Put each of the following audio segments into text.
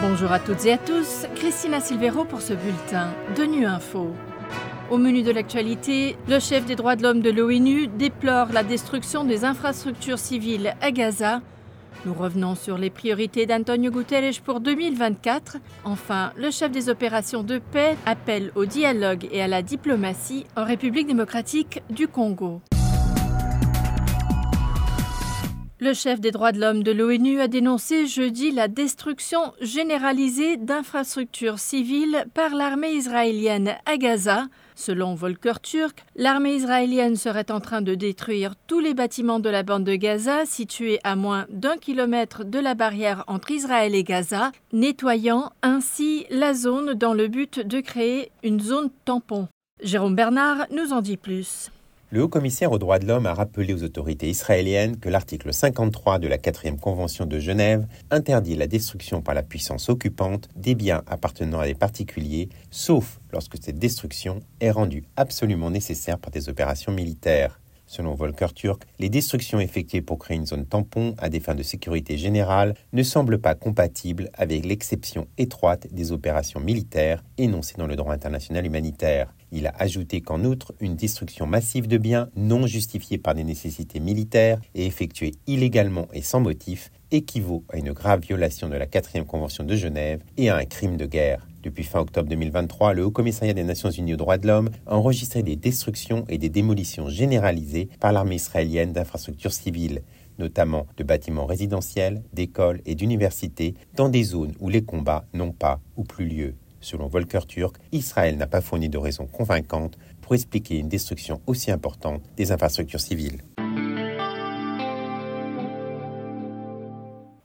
Bonjour à toutes et à tous, Christina Silvero pour ce bulletin de Nu Info. Au menu de l'actualité, le chef des droits de l'homme de l'ONU déplore la destruction des infrastructures civiles à Gaza. Nous revenons sur les priorités d'Antonio Guterres pour 2024. Enfin, le chef des opérations de paix appelle au dialogue et à la diplomatie en République démocratique du Congo. Le chef des droits de l'homme de l'ONU a dénoncé jeudi la destruction généralisée d'infrastructures civiles par l'armée israélienne à Gaza. Selon Volker Turk, l'armée israélienne serait en train de détruire tous les bâtiments de la bande de Gaza situés à moins d'un kilomètre de la barrière entre Israël et Gaza, nettoyant ainsi la zone dans le but de créer une zone tampon. Jérôme Bernard nous en dit plus. Le haut-commissaire aux droits de l'homme a rappelé aux autorités israéliennes que l'article 53 de la 4e Convention de Genève interdit la destruction par la puissance occupante des biens appartenant à des particuliers, sauf lorsque cette destruction est rendue absolument nécessaire par des opérations militaires. Selon Volker Turk, les destructions effectuées pour créer une zone tampon à des fins de sécurité générale ne semblent pas compatibles avec l'exception étroite des opérations militaires énoncées dans le droit international humanitaire. Il a ajouté qu'en outre, une destruction massive de biens non justifiée par des nécessités militaires et effectuée illégalement et sans motif équivaut à une grave violation de la 4e Convention de Genève et à un crime de guerre. Depuis fin octobre 2023, le Haut Commissariat des Nations Unies aux droits de l'homme a enregistré des destructions et des démolitions généralisées par l'armée israélienne d'infrastructures civiles, notamment de bâtiments résidentiels, d'écoles et d'universités, dans des zones où les combats n'ont pas ou plus lieu. Selon Volker Turk, Israël n'a pas fourni de raisons convaincantes pour expliquer une destruction aussi importante des infrastructures civiles.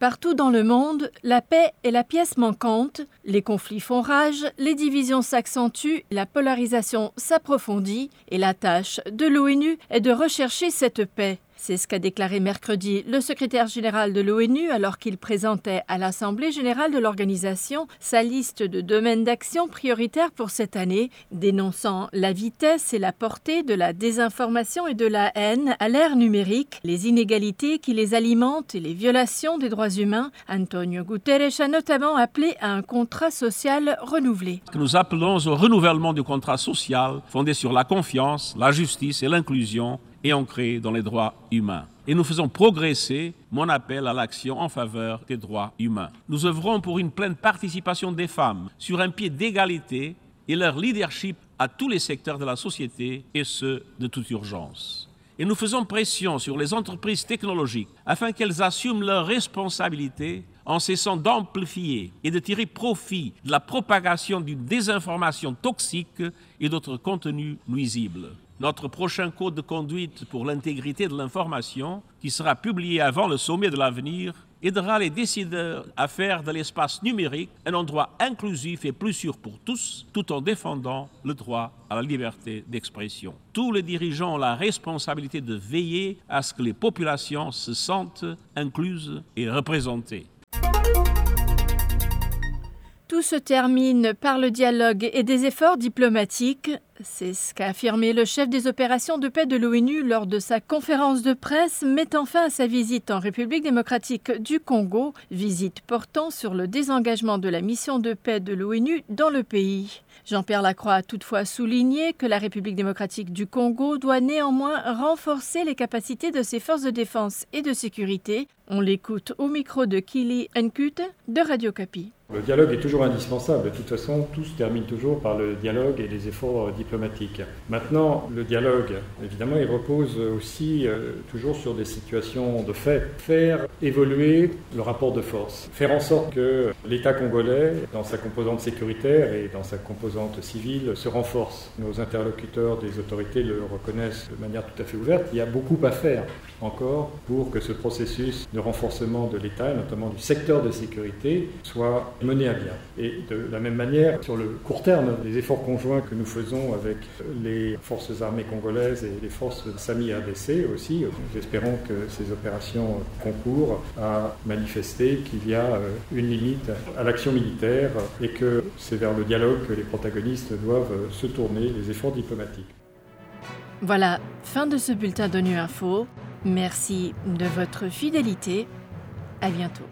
Partout dans le monde, la paix est la pièce manquante, les conflits font rage, les divisions s'accentuent, la polarisation s'approfondit et la tâche de l'ONU est de rechercher cette paix. C'est ce qu'a déclaré mercredi le secrétaire général de l'ONU alors qu'il présentait à l'Assemblée générale de l'organisation sa liste de domaines d'action prioritaires pour cette année, dénonçant la vitesse et la portée de la désinformation et de la haine à l'ère numérique, les inégalités qui les alimentent et les violations des droits humains. Antonio Guterres a notamment appelé à un contrat social renouvelé. Nous appelons au renouvellement du contrat social fondé sur la confiance, la justice et l'inclusion et ancré dans les droits humains. Et nous faisons progresser mon appel à l'action en faveur des droits humains. Nous œuvrons pour une pleine participation des femmes sur un pied d'égalité et leur leadership à tous les secteurs de la société et ce, de toute urgence. Et nous faisons pression sur les entreprises technologiques afin qu'elles assument leurs responsabilités en cessant d'amplifier et de tirer profit de la propagation d'une désinformation toxique et d'autres contenus nuisibles. Notre prochain code de conduite pour l'intégrité de l'information, qui sera publié avant le sommet de l'avenir, aidera les décideurs à faire de l'espace numérique un endroit inclusif et plus sûr pour tous, tout en défendant le droit à la liberté d'expression. Tous les dirigeants ont la responsabilité de veiller à ce que les populations se sentent incluses et représentées. Tout se termine par le dialogue et des efforts diplomatiques. C'est ce qu'a affirmé le chef des opérations de paix de l'ONU lors de sa conférence de presse mettant fin à sa visite en République démocratique du Congo, visite portant sur le désengagement de la mission de paix de l'ONU dans le pays. Jean-Pierre Lacroix a toutefois souligné que la République démocratique du Congo doit néanmoins renforcer les capacités de ses forces de défense et de sécurité. On l'écoute au micro de Kili Nkute de Radio Capi. Le dialogue est toujours indispensable. De toute façon, tout se termine toujours par le dialogue et les efforts diplomatiques. Maintenant, le dialogue, évidemment, il repose aussi euh, toujours sur des situations de fait. Faire évoluer le rapport de force. Faire en sorte que l'État congolais, dans sa composante sécuritaire et dans sa composante civile, se renforce. Nos interlocuteurs des autorités le reconnaissent de manière tout à fait ouverte. Il y a beaucoup à faire encore pour que ce processus de renforcement de l'État, notamment du secteur de sécurité, soit mené à bien. Et de la même manière, sur le court terme, les efforts conjoints que nous faisons avec les forces armées congolaises et les forces SAMI-RDC aussi, nous espérons que ces opérations concourent à manifester qu'il y a euh, une limite à l'action militaire et que c'est vers le dialogue que les protagonistes doivent se tourner, les efforts diplomatiques. Voilà, fin de ce bulletin d'ONU Info. Merci de votre fidélité. À bientôt.